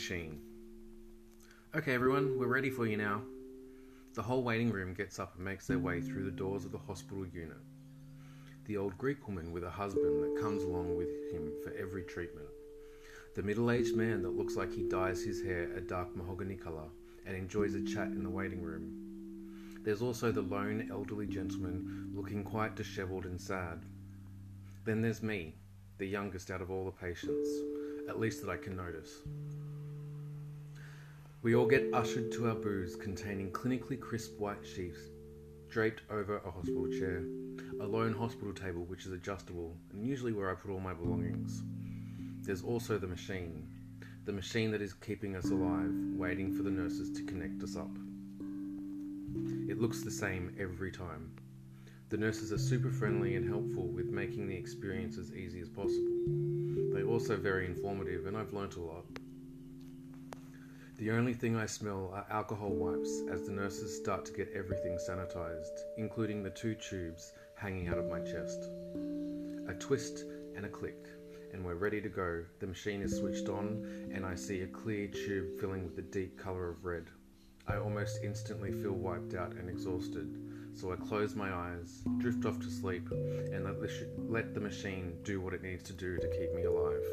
machine. Okay, everyone, we're ready for you now. The whole waiting room gets up and makes their way through the doors of the hospital unit. The old Greek woman with a husband that comes along with him for every treatment. The middle aged man that looks like he dyes his hair a dark mahogany colour and enjoys a chat in the waiting room. There's also the lone elderly gentleman looking quite dishevelled and sad. Then there's me, the youngest out of all the patients, at least that I can notice. We all get ushered to our booths containing clinically crisp white sheets draped over a hospital chair, a lone hospital table which is adjustable and usually where I put all my belongings. There's also the machine, the machine that is keeping us alive, waiting for the nurses to connect us up. It looks the same every time. The nurses are super friendly and helpful with making the experience as easy as possible. Also very informative, and I've learnt a lot. The only thing I smell are alcohol wipes as the nurses start to get everything sanitized, including the two tubes hanging out of my chest. A twist and a click, and we're ready to go. The machine is switched on, and I see a clear tube filling with a deep color of red. I almost instantly feel wiped out and exhausted, so I close my eyes, drift off to sleep, and let the, sh- let the machine do what it needs to do to keep me alive.